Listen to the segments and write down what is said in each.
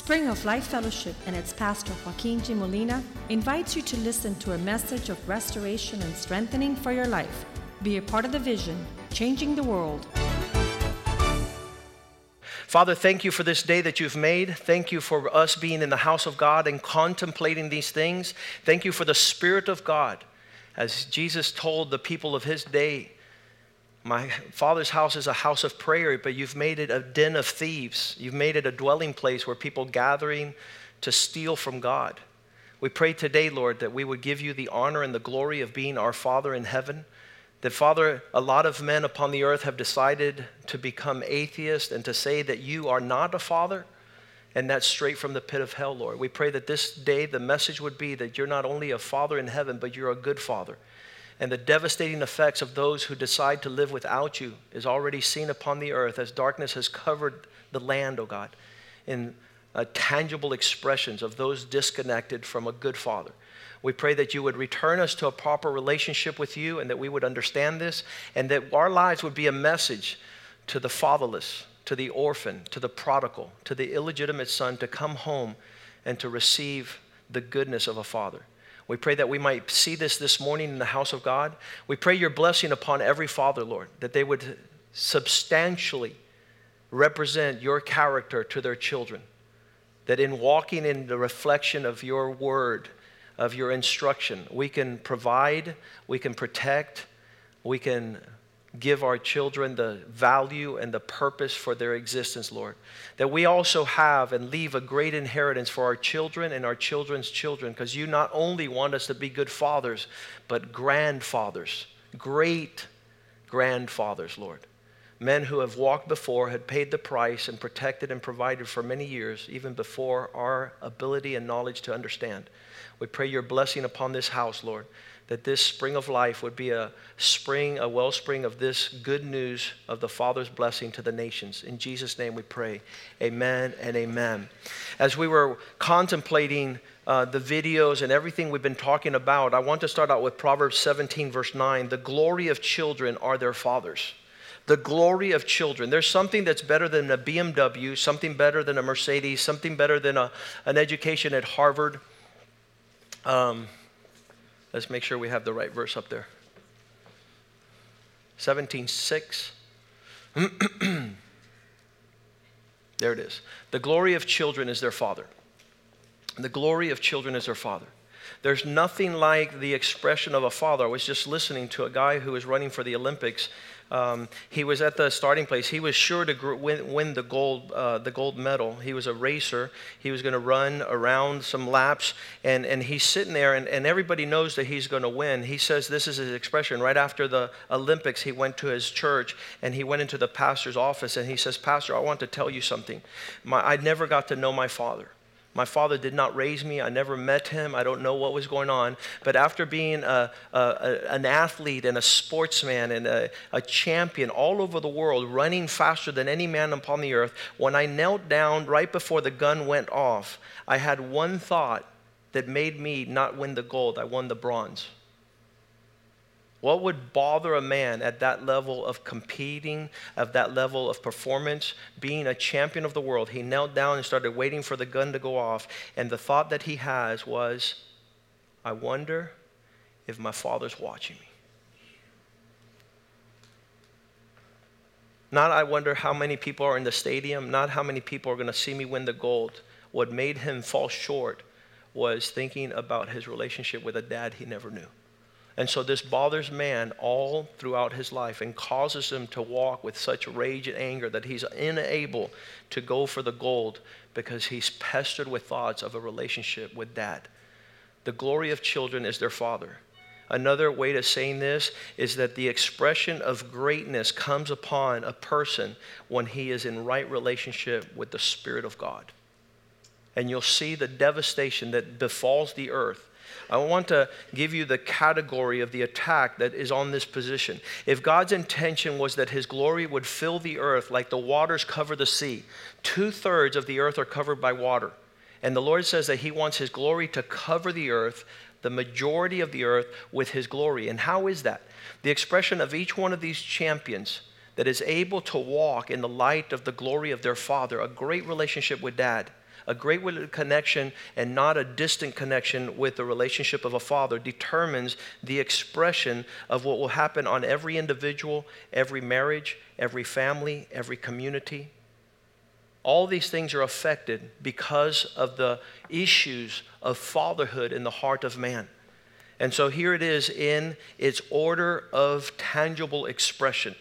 Spring of Life Fellowship and its pastor Joaquin G. Molina invites you to listen to a message of restoration and strengthening for your life. Be a part of the vision, changing the world. Father, thank you for this day that you've made. Thank you for us being in the house of God and contemplating these things. Thank you for the Spirit of God. As Jesus told the people of his day, my father's house is a house of prayer, but you've made it a den of thieves. You've made it a dwelling place where people gathering to steal from God. We pray today, Lord, that we would give you the honor and the glory of being our Father in heaven. That, Father, a lot of men upon the earth have decided to become atheists and to say that you are not a father, and that's straight from the pit of hell, Lord. We pray that this day the message would be that you're not only a father in heaven, but you're a good father. And the devastating effects of those who decide to live without you is already seen upon the earth as darkness has covered the land, O oh God, in uh, tangible expressions of those disconnected from a good father. We pray that you would return us to a proper relationship with you and that we would understand this and that our lives would be a message to the fatherless, to the orphan, to the prodigal, to the illegitimate son to come home and to receive the goodness of a father. We pray that we might see this this morning in the house of God. We pray your blessing upon every father, Lord, that they would substantially represent your character to their children. That in walking in the reflection of your word, of your instruction, we can provide, we can protect, we can give our children the value and the purpose for their existence, Lord. That we also have and leave a great inheritance for our children and our children's children, because you not only want us to be good fathers, but grandfathers, great grandfathers, Lord. Men who have walked before, had paid the price, and protected and provided for many years, even before our ability and knowledge to understand. We pray your blessing upon this house, Lord that this spring of life would be a spring, a wellspring of this good news of the Father's blessing to the nations. In Jesus' name we pray. Amen and amen. As we were contemplating uh, the videos and everything we've been talking about, I want to start out with Proverbs 17, verse 9. The glory of children are their fathers the glory of children. There's something that's better than a BMW, something better than a Mercedes, something better than a, an education at Harvard. Um, Let's make sure we have the right verse up there. 17:6. there it is. The glory of children is their father. The glory of children is their father. There's nothing like the expression of a father. I was just listening to a guy who was running for the Olympics um, he was at the starting place. He was sure to win, win the, gold, uh, the gold medal. He was a racer. He was going to run around some laps, and, and he's sitting there, and, and everybody knows that he's going to win. He says this is his expression. Right after the Olympics, he went to his church, and he went into the pastor's office, and he says, Pastor, I want to tell you something. My, I never got to know my father. My father did not raise me. I never met him. I don't know what was going on. But after being a, a, an athlete and a sportsman and a, a champion all over the world, running faster than any man upon the earth, when I knelt down right before the gun went off, I had one thought that made me not win the gold. I won the bronze. What would bother a man at that level of competing, of that level of performance, being a champion of the world? He knelt down and started waiting for the gun to go off. And the thought that he has was, I wonder if my father's watching me. Not, I wonder how many people are in the stadium, not how many people are going to see me win the gold. What made him fall short was thinking about his relationship with a dad he never knew. And so this bothers man all throughout his life and causes him to walk with such rage and anger that he's unable to go for the gold because he's pestered with thoughts of a relationship with dad. The glory of children is their father. Another way to saying this is that the expression of greatness comes upon a person when he is in right relationship with the Spirit of God. And you'll see the devastation that befalls the earth I want to give you the category of the attack that is on this position. If God's intention was that his glory would fill the earth like the waters cover the sea, two thirds of the earth are covered by water. And the Lord says that he wants his glory to cover the earth, the majority of the earth, with his glory. And how is that? The expression of each one of these champions that is able to walk in the light of the glory of their father, a great relationship with dad A great connection and not a distant connection with the relationship of a father determines the expression of what will happen on every individual, every marriage, every family, every community. All these things are affected because of the issues of fatherhood in the heart of man. And so here it is in its order of tangible expression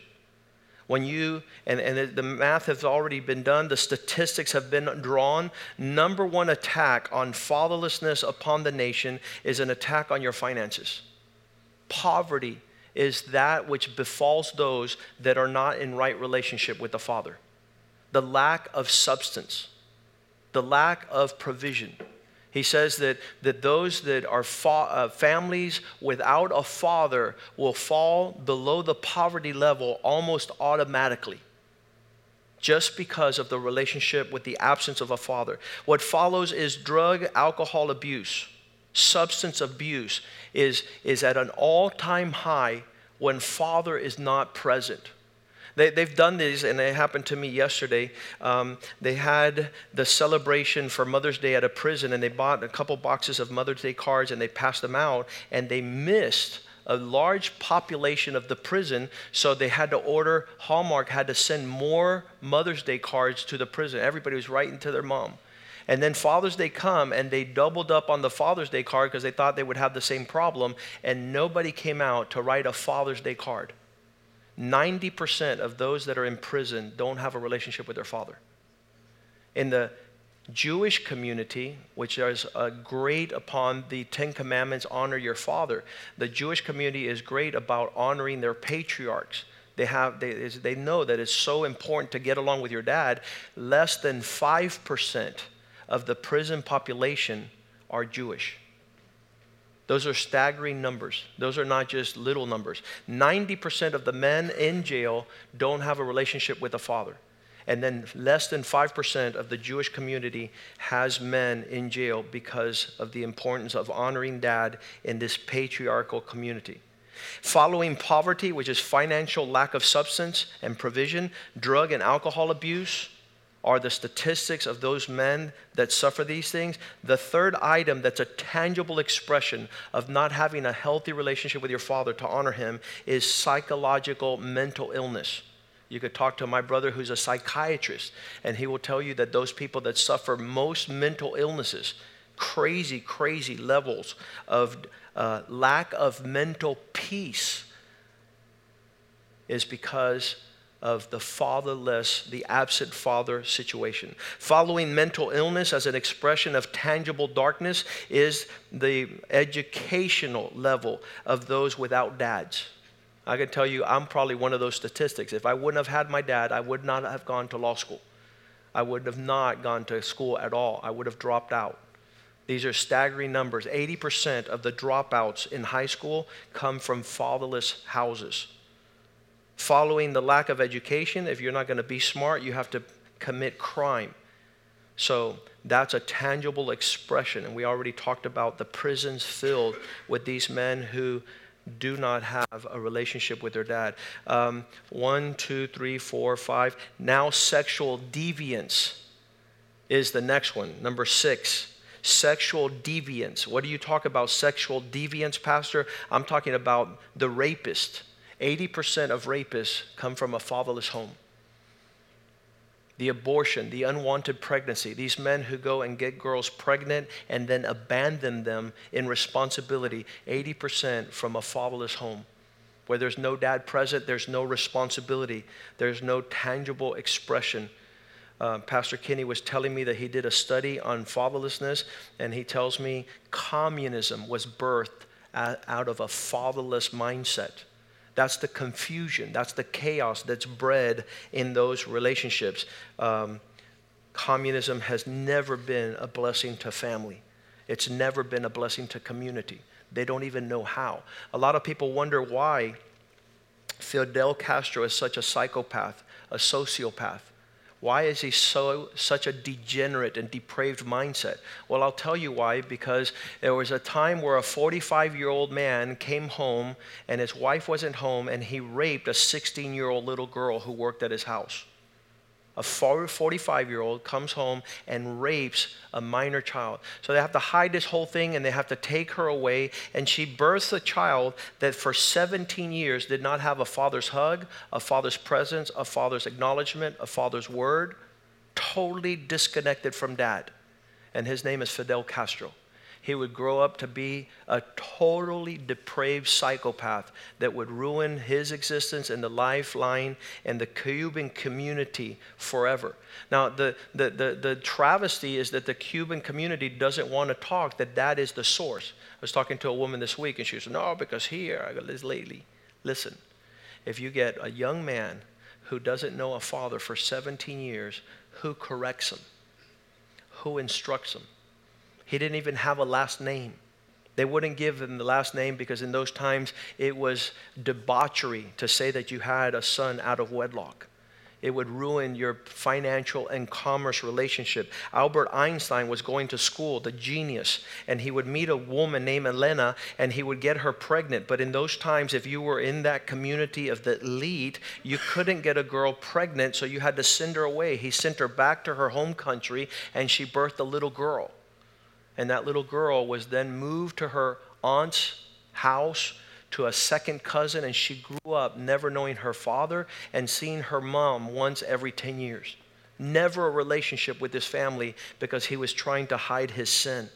when you, and, and the math has already been done, the statistics have been drawn. Number one attack on fatherlessness upon the nation is an attack on your finances. Poverty is that which befalls those that are not in right relationship with the Father. The lack of substance, the lack of provision. He says that, that those that are fa- uh, families without a father will fall below the poverty level almost automatically just because of the relationship with the absence of a father. What follows is drug, alcohol abuse, substance abuse is, is at an all time high when father is not present. They, they've done these, and it happened to me yesterday. Um, they had the celebration for Mother's Day at a prison, and they bought a couple boxes of Mother's Day cards and they passed them out, and they missed a large population of the prison, so they had to order, Hallmark had to send more Mother's Day cards to the prison. Everybody was writing to their mom. And then Father's Day come and they doubled up on the Father's Day card because they thought they would have the same problem, and nobody came out to write a Father's Day card. 90% of those that are in prison don't have a relationship with their father. In the Jewish community, which is great upon the Ten Commandments, honor your father, the Jewish community is great about honoring their patriarchs. They, have, they, they know that it's so important to get along with your dad. Less than 5% of the prison population are Jewish. Those are staggering numbers. Those are not just little numbers. 90% of the men in jail don't have a relationship with a father. And then less than 5% of the Jewish community has men in jail because of the importance of honoring dad in this patriarchal community. Following poverty, which is financial lack of substance and provision, drug and alcohol abuse, are the statistics of those men that suffer these things. The third item that's a tangible expression of not having a healthy relationship with your father to honor him is psychological mental illness. You could talk to my brother who's a psychiatrist, and he will tell you that those people that suffer most mental illnesses, crazy, crazy levels of uh, lack of mental peace, is because of the fatherless, the absent father situation. Following mental illness as an expression of tangible darkness is the educational level of those without dads. I can tell you, I'm probably one of those statistics. If I wouldn't have had my dad, I would not have gone to law school. I would have not gone to school at all. I would have dropped out. These are staggering numbers. 80% of the dropouts in high school come from fatherless houses following the lack of education. If you're not going to be smart, you have to commit crime. So that's a tangible expression. And we already talked about the prisons filled with these men who do not have a relationship with their dad. Um, one, two, three, four, five. Now, sexual deviance is the next one. Number six, sexual deviance. What do you talk about sexual deviance, Pastor? I'm talking about the rapist 80% of rapists come from a fatherless home. The abortion, the unwanted pregnancy, these men who go and get girls pregnant and then abandon them in responsibility, 80% from a fatherless home. Where there's no dad present, there's no responsibility, there's no tangible expression. Uh, Pastor Kinney was telling me that he did a study on fatherlessness, and he tells me communism was birthed out of a fatherless mindset. That's the confusion, that's the chaos that's bred in those relationships. Um, communism has never been a blessing to family, it's never been a blessing to community. They don't even know how. A lot of people wonder why Fidel Castro is such a psychopath, a sociopath. Why is he so such a degenerate and depraved mindset? Well, I'll tell you why because there was a time where a 45-year-old man came home and his wife wasn't home and he raped a 16-year-old little girl who worked at his house. A 45 year old comes home and rapes a minor child. So they have to hide this whole thing and they have to take her away. And she births a child that for 17 years did not have a father's hug, a father's presence, a father's acknowledgement, a father's word, totally disconnected from dad. And his name is Fidel Castro he would grow up to be a totally depraved psychopath that would ruin his existence and the lifeline and the Cuban community forever. Now, the, the, the, the travesty is that the Cuban community doesn't want to talk that that is the source. I was talking to a woman this week and she said, No, because here, I got this lately. Listen, if you get a young man who doesn't know a father for 17 years, who corrects him? Who instructs him? He didn't even have a last name. They wouldn't give him the last name because in those times it was debauchery to say that you had a son out of wedlock it would ruin your financial and commerce relationship. Albert Einstein was going to school, the genius, and he would meet a woman named Elena and he would get her pregnant. But in those times, if you were in that community of the elite, you couldn't get a girl pregnant, so you had to send her away. He sent her back to her home country and she birthed a little girl. And that little girl was then moved to her aunt's house to a second cousin, and she grew up never knowing her father and seeing her mom once every 10 years. Never a relationship with this family because he was trying to hide his sin.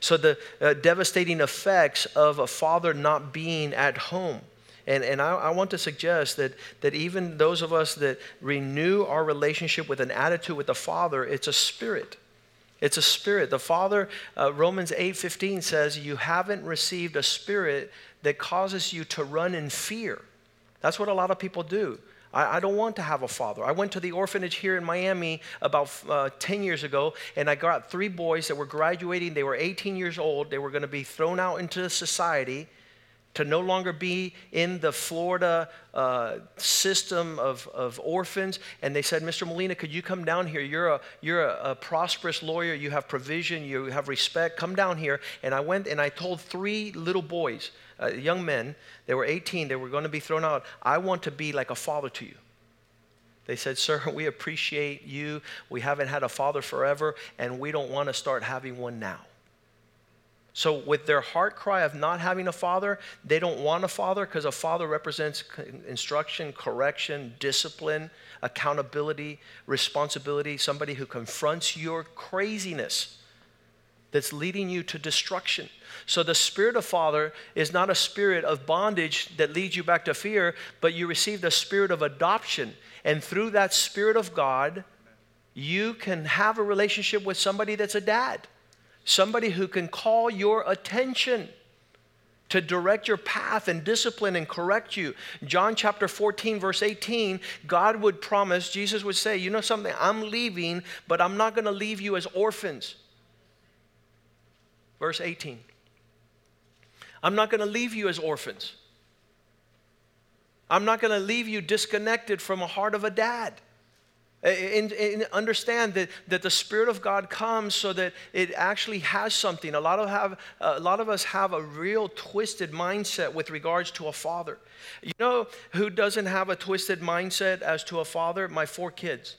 So, the uh, devastating effects of a father not being at home. And, and I, I, want to suggest that, that even those of us that renew our relationship with an attitude with the Father, it's a spirit. It's a spirit. The Father, uh, Romans 8:15 says, "You haven't received a spirit that causes you to run in fear." That's what a lot of people do. I, I don't want to have a father. I went to the orphanage here in Miami about uh, 10 years ago, and I got three boys that were graduating. They were 18 years old. They were going to be thrown out into society to no longer be in the Florida uh, system of, of orphans. And they said, Mr. Molina, could you come down here? You're, a, you're a, a, prosperous lawyer. You have provision. You have respect. Come down here. And I went and I told three little boys, uh, young men, they were 18, they were going to be thrown out. I want to be like a father to you. They said, Sir, we appreciate you. We haven't had a father forever, and we don't want to start having one now. So, with their heart cry of not having a father, they don't want a father because a father represents instruction, correction, discipline, accountability, responsibility, somebody who confronts your craziness that's leading you to destruction. So, the spirit of father is not a spirit of bondage that leads you back to fear, but you receive the spirit of adoption. And through that spirit of God, you can have a relationship with somebody that's a dad somebody who can call your attention to direct your path and discipline and correct you. John chapter 14, verse 18, God would promise, Jesus would say, You know something, I'm leaving, but I'm not going to leave you as orphans. Verse 18, I'm not going to leave you as orphans. I'm not going to leave you disconnected from a heart of a dad. And, and, understand that, that the Spirit of God comes so that it actually has something. A lot, of have, a lot of us have a real twisted mindset with regards to a father. You know who doesn't have a twisted mindset as to a father? My four kids.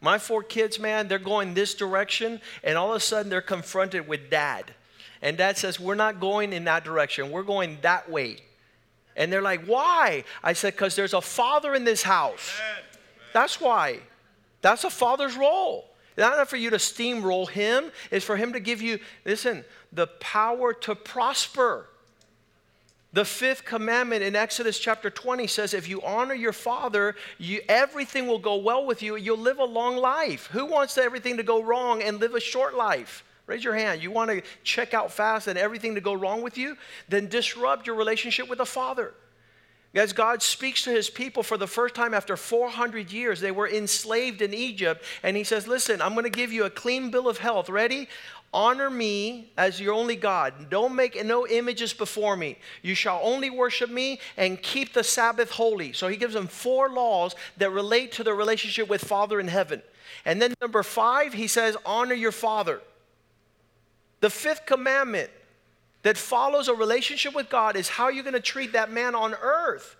My four kids, man, they're going this direction, and all of a sudden they're confronted with dad. And dad says, We're not going in that direction, we're going that way. And they're like, Why? I said, Because there's a father in this house. Amen. That's why. That's a father's role. Not for you to steamroll him, it's for him to give you, listen, the power to prosper. The fifth commandment in Exodus chapter 20 says, If you honor your father, you, everything will go well with you. You'll live a long life. Who wants everything to go wrong and live a short life? Raise your hand. You want to check out fast and everything to go wrong with you? Then disrupt your relationship with the father. As God speaks to his people for the first time after 400 years, they were enslaved in Egypt, and he says, Listen, I'm going to give you a clean bill of health. Ready? Honor me as your only God. Don't make no images before me. You shall only worship me and keep the Sabbath holy. So he gives them four laws that relate to the relationship with Father in heaven. And then number five, he says, Honor your father. The fifth commandment that follows a relationship with God is how you're going to treat that man on earth.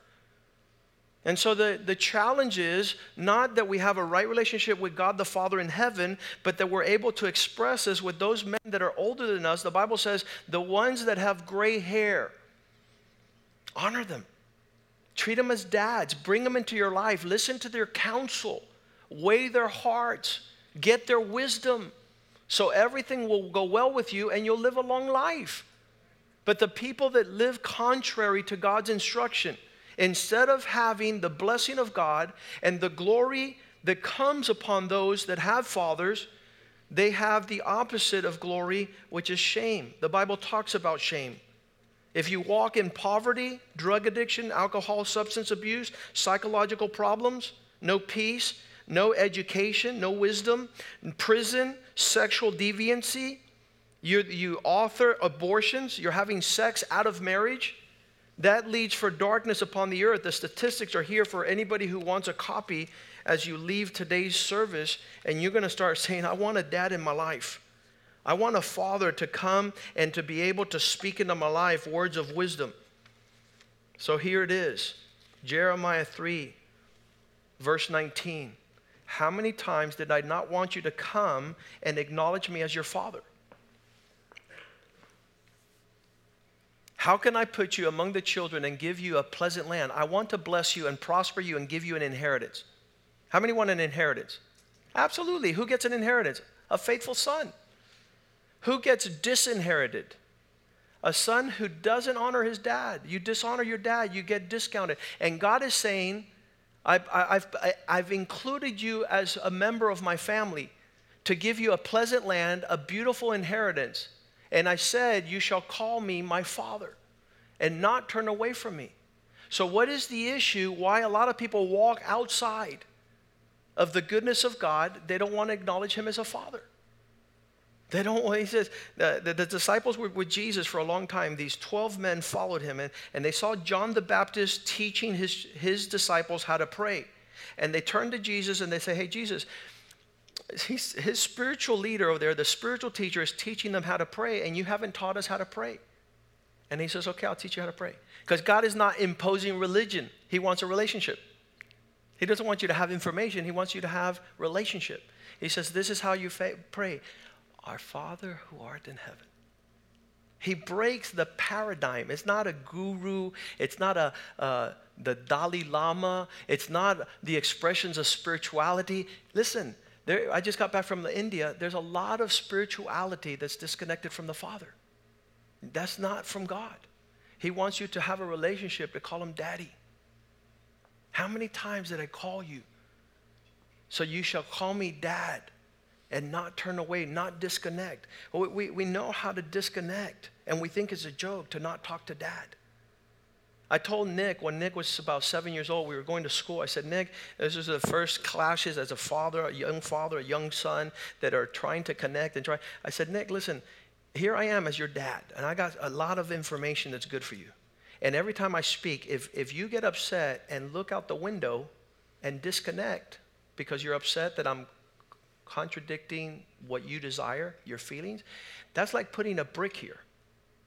And so the, the challenge is not that we have a right relationship with God the Father in heaven, but that we're able to express this with those men that are older than us. The Bible says, the ones that have gray hair, honor them. Treat them as dads. Bring them into your life. Listen to their counsel. Weigh their hearts. Get their wisdom. So everything will go well with you and you'll live a long life. But the people that live contrary to God's instruction, instead of having the blessing of God and the glory that comes upon those that have fathers, they have the opposite of glory, which is shame. The Bible talks about shame. If you walk in poverty, drug addiction, alcohol, substance abuse, psychological problems, no peace, no education, no wisdom, prison, sexual deviancy, you, you author abortions, you're having sex out of marriage, that leads for darkness upon the earth. The statistics are here for anybody who wants a copy as you leave today's service, and you're going to start saying, I want a dad in my life. I want a father to come and to be able to speak into my life words of wisdom. So here it is Jeremiah 3, verse 19. How many times did I not want you to come and acknowledge me as your father? How can I put you among the children and give you a pleasant land? I want to bless you and prosper you and give you an inheritance. How many want an inheritance? Absolutely. Who gets an inheritance? A faithful son. Who gets disinherited? A son who doesn't honor his dad. You dishonor your dad, you get discounted. And God is saying, I've, I've, I've included you as a member of my family to give you a pleasant land, a beautiful inheritance. And I said, You shall call me my father and not turn away from me. So, what is the issue? Why a lot of people walk outside of the goodness of God? They don't want to acknowledge Him as a father. They don't, he says, the, the, the, disciples were with Jesus for a long time. These 12 men followed him, and, and they saw John the Baptist teaching his, his disciples how to pray. And they turned to Jesus and they say, Hey, Jesus, he's, his spiritual leader over there, the spiritual teacher, is teaching them how to pray, and you haven't taught us how to pray. And he says, Okay, I'll teach you how to pray. Because God is not imposing religion, He wants a relationship. He doesn't want you to have information, He wants you to have relationship. He says, This is how you fa- pray Our Father who art in heaven. He breaks the paradigm. It's not a guru, it's not a, uh, the Dalai Lama, it's not the expressions of spirituality. Listen, there, I just got back from India. There's a lot of spirituality that's disconnected from the Father. That's not from God. He wants you to have a relationship to call him daddy. How many times did I call you? So you shall call me dad and not turn away, not disconnect. We, we, we know how to disconnect, and we think it's a joke to not talk to dad. I told Nick when Nick was about seven years old, we were going to school. I said, Nick, this is the first clashes as a father, a young father, a young son that are trying to connect and try. I said, Nick, listen, here I am as your dad, and I got a lot of information that's good for you. And every time I speak, if, if you get upset and look out the window and disconnect because you're upset that I'm contradicting what you desire, your feelings, that's like putting a brick here.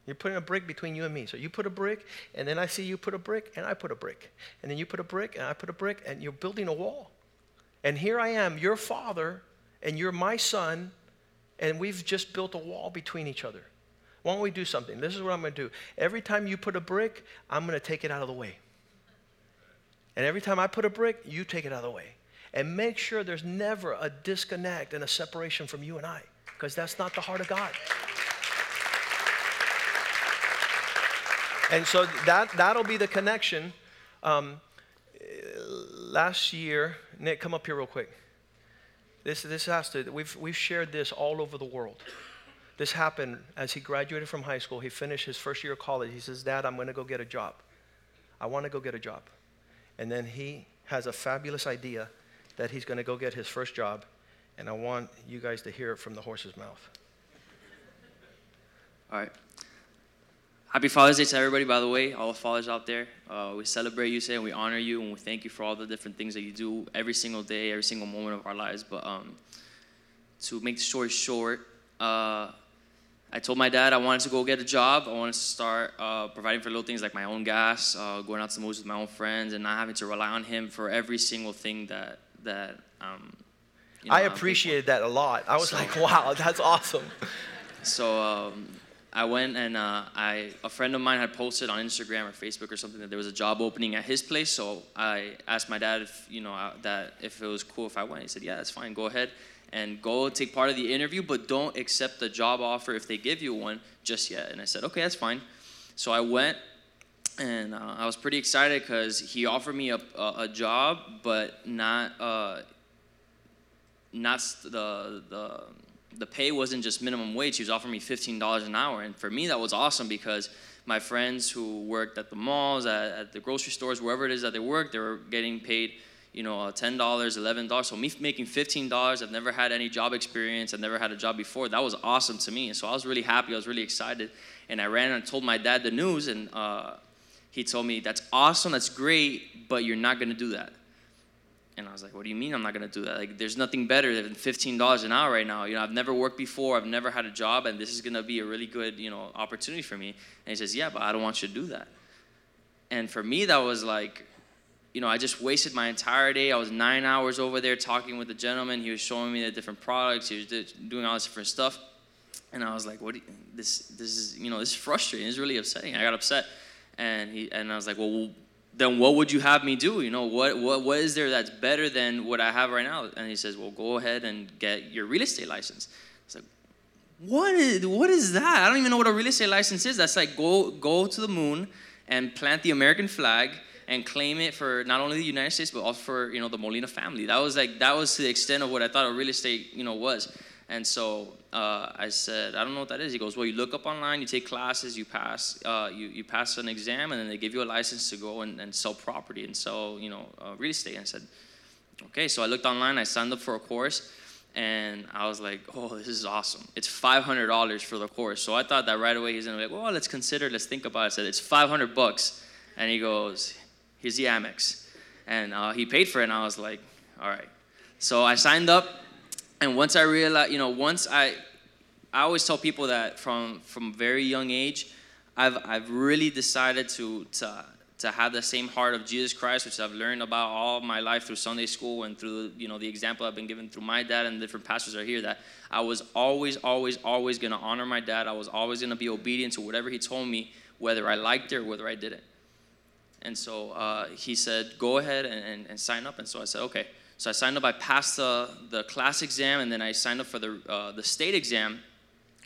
You're putting a brick between you and me. So you put a brick, and then I see you put a brick, and I put a brick. And then you put a brick, and I put a brick, and you're building a wall. And here I am, your father, and you're my son, and we've just built a wall between each other. Why don't we do something? This is what I'm going to do. Every time you put a brick, I'm going to take it out of the way. And every time I put a brick, you take it out of the way. And make sure there's never a disconnect and a separation from you and I, because that's not the heart of God. And so that, that'll be the connection. Um, last year, Nick, come up here real quick. This, this has to, we've, we've shared this all over the world. This happened as he graduated from high school. He finished his first year of college. He says, Dad, I'm going to go get a job. I want to go get a job. And then he has a fabulous idea that he's going to go get his first job. And I want you guys to hear it from the horse's mouth. All right. Happy Father's Day to everybody, by the way, all the fathers out there. Uh, we celebrate you today and we honor you and we thank you for all the different things that you do every single day, every single moment of our lives. But um, to make the story short, uh, I told my dad I wanted to go get a job. I wanted to start uh, providing for little things like my own gas, uh, going out to the movies with my own friends, and not having to rely on him for every single thing that that. Um, you know, I appreciated that a lot. I was So- like, wow, that's awesome. So um, I went and uh, I a friend of mine had posted on Instagram or Facebook or something that there was a job opening at his place. So I asked my dad if you know uh, that if it was cool if I went. He said, "Yeah, that's fine. Go ahead and go take part of the interview, but don't accept the job offer if they give you one just yet." And I said, "Okay, that's fine." So I went. And uh, I was pretty excited because he offered me a, a, a job, but not uh, not the the the pay wasn't just minimum wage. He was offering me fifteen dollars an hour, and for me that was awesome because my friends who worked at the malls, at, at the grocery stores, wherever it is that they work, they were getting paid, you know, uh, ten dollars, eleven dollars. So me making fifteen dollars, I've never had any job experience. I've never had a job before. That was awesome to me, and so I was really happy. I was really excited, and I ran and told my dad the news, and uh, he told me, "That's awesome. That's great, but you're not gonna do that." And I was like, what do you mean I'm not gonna do that? Like, there's nothing better than $15 an hour right now. You know, I've never worked before, I've never had a job, and this is gonna be a really good, you know, opportunity for me. And he says, yeah, but I don't want you to do that. And for me, that was like, you know, I just wasted my entire day. I was nine hours over there talking with the gentleman. He was showing me the different products. He was doing all this different stuff. And I was like, what, you- this, this is, you know, this is frustrating. It's really upsetting. I got upset. And he, and I was like, well, then what would you have me do? You know, what, what, what is there that's better than what I have right now? And he says, well, go ahead and get your real estate license. It's like, what is, what is that? I don't even know what a real estate license is. That's like go, go to the moon and plant the American flag and claim it for not only the United States, but also for, you know, the Molina family. That was like, that was to the extent of what I thought a real estate, you know, was. And so uh, I said, I don't know what that is. He goes, Well, you look up online, you take classes, you pass, uh, you, you pass an exam, and then they give you a license to go and, and sell property and sell, you know, uh, real estate. And I said, Okay. So I looked online, I signed up for a course, and I was like, Oh, this is awesome. It's $500 for the course. So I thought that right away he's gonna be like, Well, let's consider, let's think about it. I said, It's 500 bucks. And he goes, Here's the Amex. And uh, he paid for it, and I was like, All right. So I signed up and once I realized, you know, once I, I always tell people that from from very young age, I've I've really decided to to to have the same heart of Jesus Christ, which I've learned about all my life through Sunday school and through you know the example I've been given through my dad and different pastors are here. That I was always, always, always gonna honor my dad. I was always gonna be obedient to whatever he told me, whether I liked it or whether I didn't. And so uh, he said, go ahead and, and, and sign up. And so I said, okay. So I signed up. I passed the, the class exam, and then I signed up for the, uh, the state exam.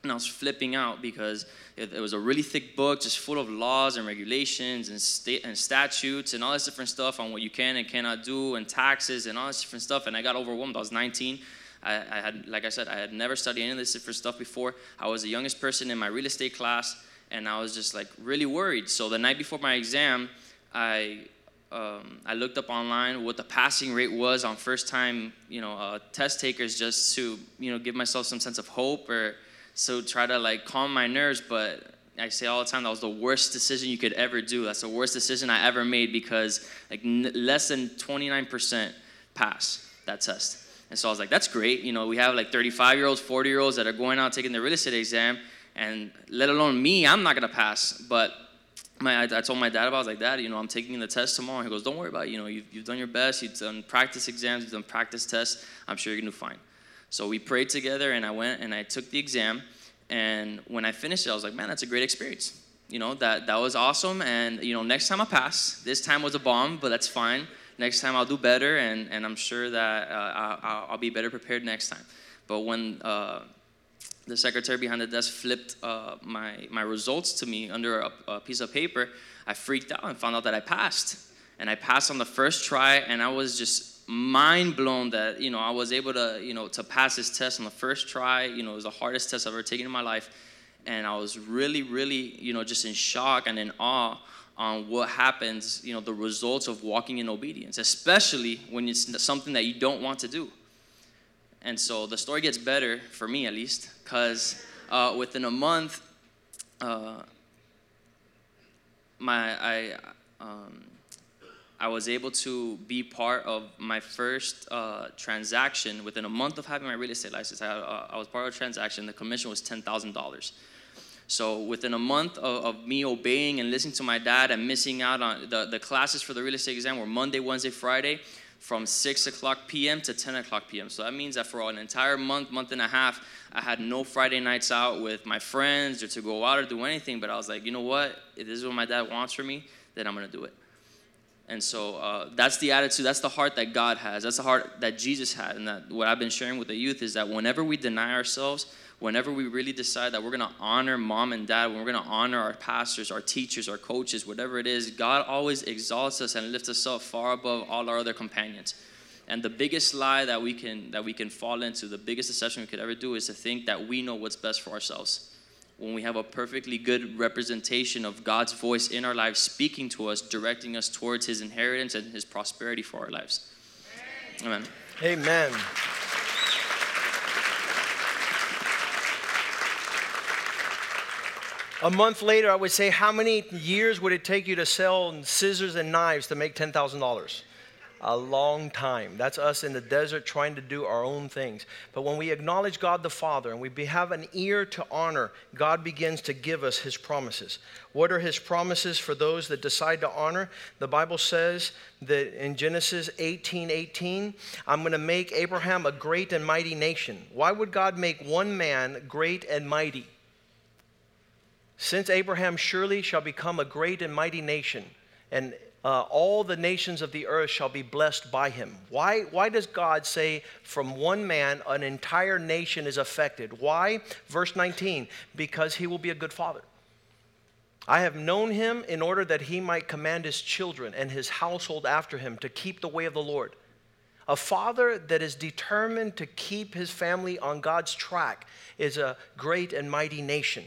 And I was flipping out because it, it was a really thick book, just full of laws and regulations and, state, and statutes and all this different stuff on what you can and cannot do and taxes and all this different stuff. And I got overwhelmed. I was 19. I, I had, like I said, I had never studied any of this different stuff before. I was the youngest person in my real estate class, and I was just like really worried. So the night before my exam, I um, I looked up online what the passing rate was on first time you know uh, test takers just to you know give myself some sense of hope or so try to like calm my nerves. But I say all the time that was the worst decision you could ever do. That's the worst decision I ever made because like less than 29% pass that test. And so I was like, that's great. You know, we have like 35 year olds, 40 year olds that are going out taking the real estate exam, and let alone me, I'm not gonna pass. But my, I, I told my dad about. it. I was like, Dad, you know, I'm taking the test tomorrow. He goes, Don't worry about it. You know, you've, you've done your best. You've done practice exams. You've done practice tests. I'm sure you're gonna do fine. So we prayed together, and I went and I took the exam. And when I finished it, I was like, Man, that's a great experience. You know, that that was awesome. And you know, next time I pass. This time was a bomb, but that's fine. Next time I'll do better, and, and I'm sure that uh, I'll, I'll be better prepared next time. But when uh, the secretary behind the desk flipped uh, my, my results to me under a, a piece of paper, I freaked out and found out that I passed. And I passed on the first try, and I was just mind blown that you know I was able to you know to pass this test on the first try. You know, it was the hardest test I've ever taken in my life, and I was really, really you know just in shock and in awe on what happens. You know, the results of walking in obedience, especially when it's something that you don't want to do. And so the story gets better for me at least, because uh, within a month, uh, my I um, I was able to be part of my first uh, transaction within a month of having my real estate license. I, uh, I was part of a transaction. The commission was ten thousand dollars. So within a month of, of, me obeying and listening to my dad and missing out on the, the classes for the real estate exam were Monday, Wednesday, Friday from 6 o'clock p.m. to 10 o'clock p.m. So that means that for an entire month, month and a half, I had no Friday nights out with my friends or to go out or do anything. But I was like, you know what? If this is what my dad wants for me, then I'm going to do it. And so uh, that's the attitude, that's the heart that God has. That's the heart that Jesus had. And that what I've been sharing with the youth is that whenever we deny ourselves, whenever we really decide that we're going to honor mom and dad, when we're going to honor our pastors, our teachers, our coaches, whatever it is, God always exalts us and lifts us up far above all our other companions. And the biggest lie that we can that we can fall into, the biggest deception we could ever do is to think that we know what's best for ourselves. When we have a perfectly good representation of God's voice in our lives speaking to us, directing us towards his inheritance and his prosperity for our lives. Amen. Amen. A month later, I would say, How many years would it take you to sell scissors and knives to make $10,000? A long time. That's us in the desert trying to do our own things. But when we acknowledge God the Father and we have an ear to honor, God begins to give us His promises. What are His promises for those that decide to honor? The Bible says that in Genesis 18 18, I'm going to make Abraham a great and mighty nation. Why would God make one man great and mighty? Since Abraham surely shall become a great and mighty nation, and uh, all the nations of the earth shall be blessed by him. Why, why does God say from one man an entire nation is affected? Why? Verse 19, because he will be a good father. I have known him in order that he might command his children and his household after him to keep the way of the Lord. A father that is determined to keep his family on God's track is a great and mighty nation.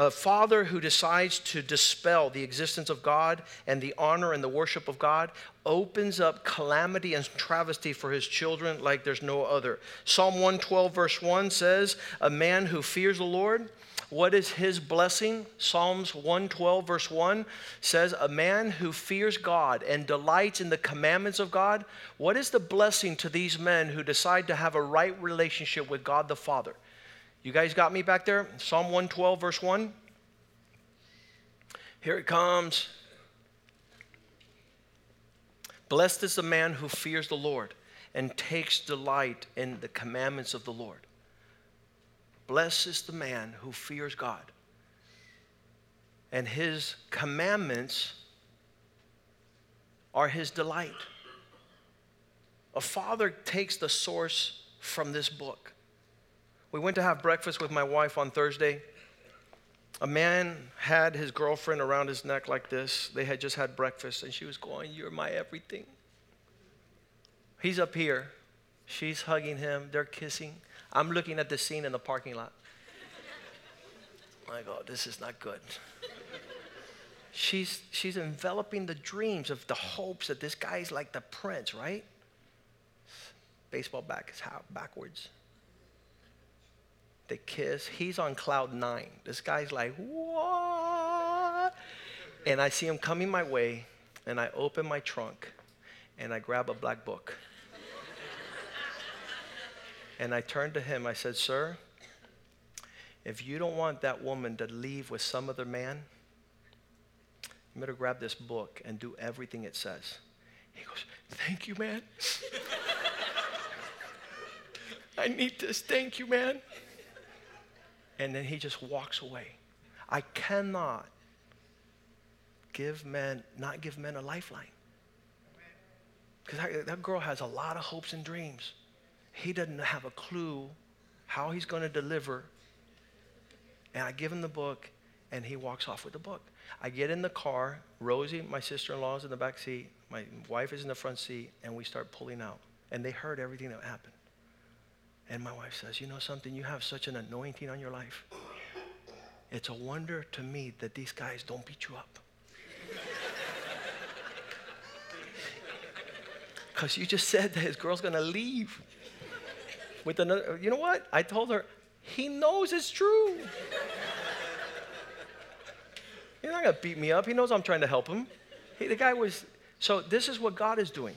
A father who decides to dispel the existence of God and the honor and the worship of God opens up calamity and travesty for his children like there's no other. Psalm 112, verse 1 says, A man who fears the Lord, what is his blessing? Psalms 112, verse 1 says, A man who fears God and delights in the commandments of God. What is the blessing to these men who decide to have a right relationship with God the Father? You guys got me back there? Psalm 112, verse 1. Here it comes. Blessed is the man who fears the Lord and takes delight in the commandments of the Lord. Blessed is the man who fears God. And his commandments are his delight. A father takes the source from this book. We went to have breakfast with my wife on Thursday. A man had his girlfriend around his neck like this. They had just had breakfast, and she was going, You're my everything. He's up here. She's hugging him. They're kissing. I'm looking at the scene in the parking lot. My God, oh, this is not good. She's, she's enveloping the dreams of the hopes that this guy's like the prince, right? Baseball back is how backwards. They kiss. He's on cloud nine. This guy's like, what? And I see him coming my way, and I open my trunk, and I grab a black book. and I turned to him. I said, Sir, if you don't want that woman to leave with some other man, you better grab this book and do everything it says. He goes, Thank you, man. I need this. Thank you, man and then he just walks away. I cannot give men, not give men a lifeline. Because that girl has a lot of hopes and dreams. He doesn't have a clue how he's going to deliver. And I give him the book, and he walks off with the book. I get in the car. Rosie, my sister in law, is in the back seat. My wife is in the front seat, and we start pulling out. And they heard everything that happened. And my wife says, You know something? You have such an anointing on your life. It's a wonder to me that these guys don't beat you up. Because you just said that his girl's going to leave with another. You know what? I told her, he knows it's true. He's not going to beat me up. He knows I'm trying to help him. He, the guy was. So, this is what God is doing.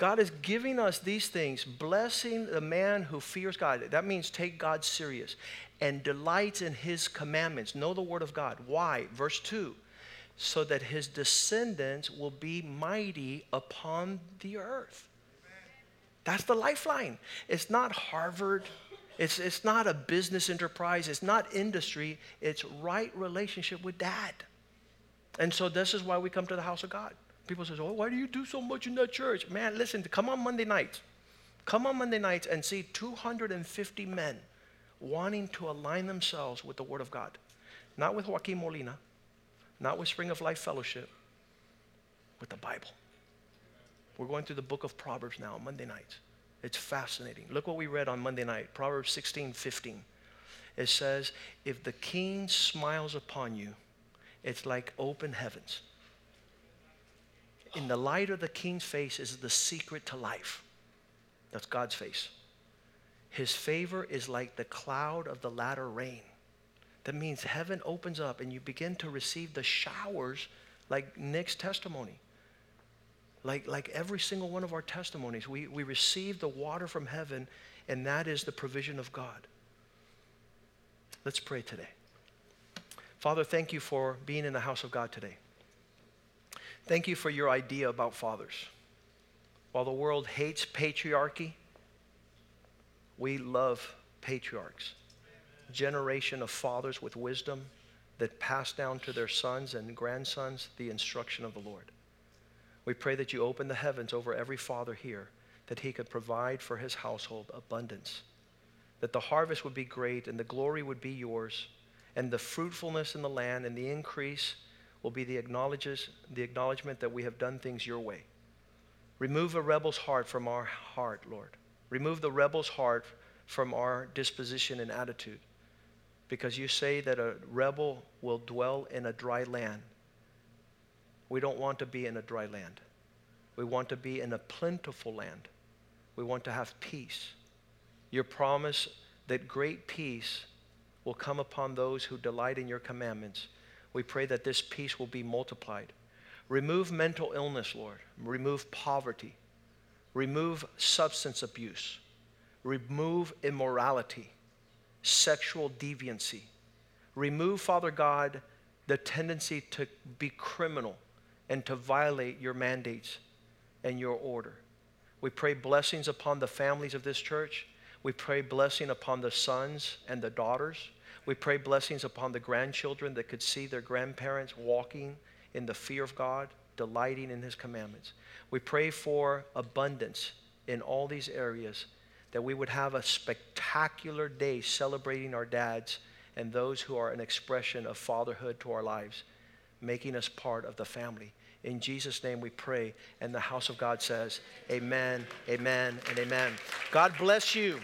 God is giving us these things, blessing the man who fears God. That means take God serious and delights in his commandments. Know the word of God. Why? Verse 2 so that his descendants will be mighty upon the earth. That's the lifeline. It's not Harvard. It's, it's not a business enterprise. It's not industry. It's right relationship with dad. And so this is why we come to the house of God. People say, oh, why do you do so much in that church? Man, listen, come on Monday nights. Come on Monday nights and see 250 men wanting to align themselves with the Word of God. Not with Joaquin Molina, not with Spring of Life Fellowship, with the Bible. We're going through the book of Proverbs now, Monday nights. It's fascinating. Look what we read on Monday night Proverbs 16 15. It says, If the king smiles upon you, it's like open heavens. In the light of the king's face is the secret to life. That's God's face. His favor is like the cloud of the latter rain. That means heaven opens up and you begin to receive the showers like Nick's testimony. Like, like every single one of our testimonies, we, we receive the water from heaven, and that is the provision of God. Let's pray today. Father, thank you for being in the house of God today. Thank you for your idea about fathers. While the world hates patriarchy, we love patriarchs. Generation of fathers with wisdom that pass down to their sons and grandsons the instruction of the Lord. We pray that you open the heavens over every father here, that he could provide for his household abundance, that the harvest would be great and the glory would be yours, and the fruitfulness in the land and the increase will be the, acknowledges, the acknowledgement that we have done things your way. Remove a rebel's heart from our heart, Lord. Remove the rebel's heart from our disposition and attitude. Because you say that a rebel will dwell in a dry land. We don't want to be in a dry land. We want to be in a plentiful land. We want to have peace. Your promise that great peace will come upon those who delight in your commandments. We pray that this peace will be multiplied. Remove mental illness, Lord. Remove poverty. Remove substance abuse. Remove immorality, sexual deviancy. Remove, Father God, the tendency to be criminal and to violate your mandates and your order. We pray blessings upon the families of this church. We pray blessing upon the sons and the daughters. We pray blessings upon the grandchildren that could see their grandparents walking in the fear of God, delighting in His commandments. We pray for abundance in all these areas, that we would have a spectacular day celebrating our dads and those who are an expression of fatherhood to our lives, making us part of the family. In Jesus' name we pray. And the house of God says, Amen, amen, and amen. God bless you.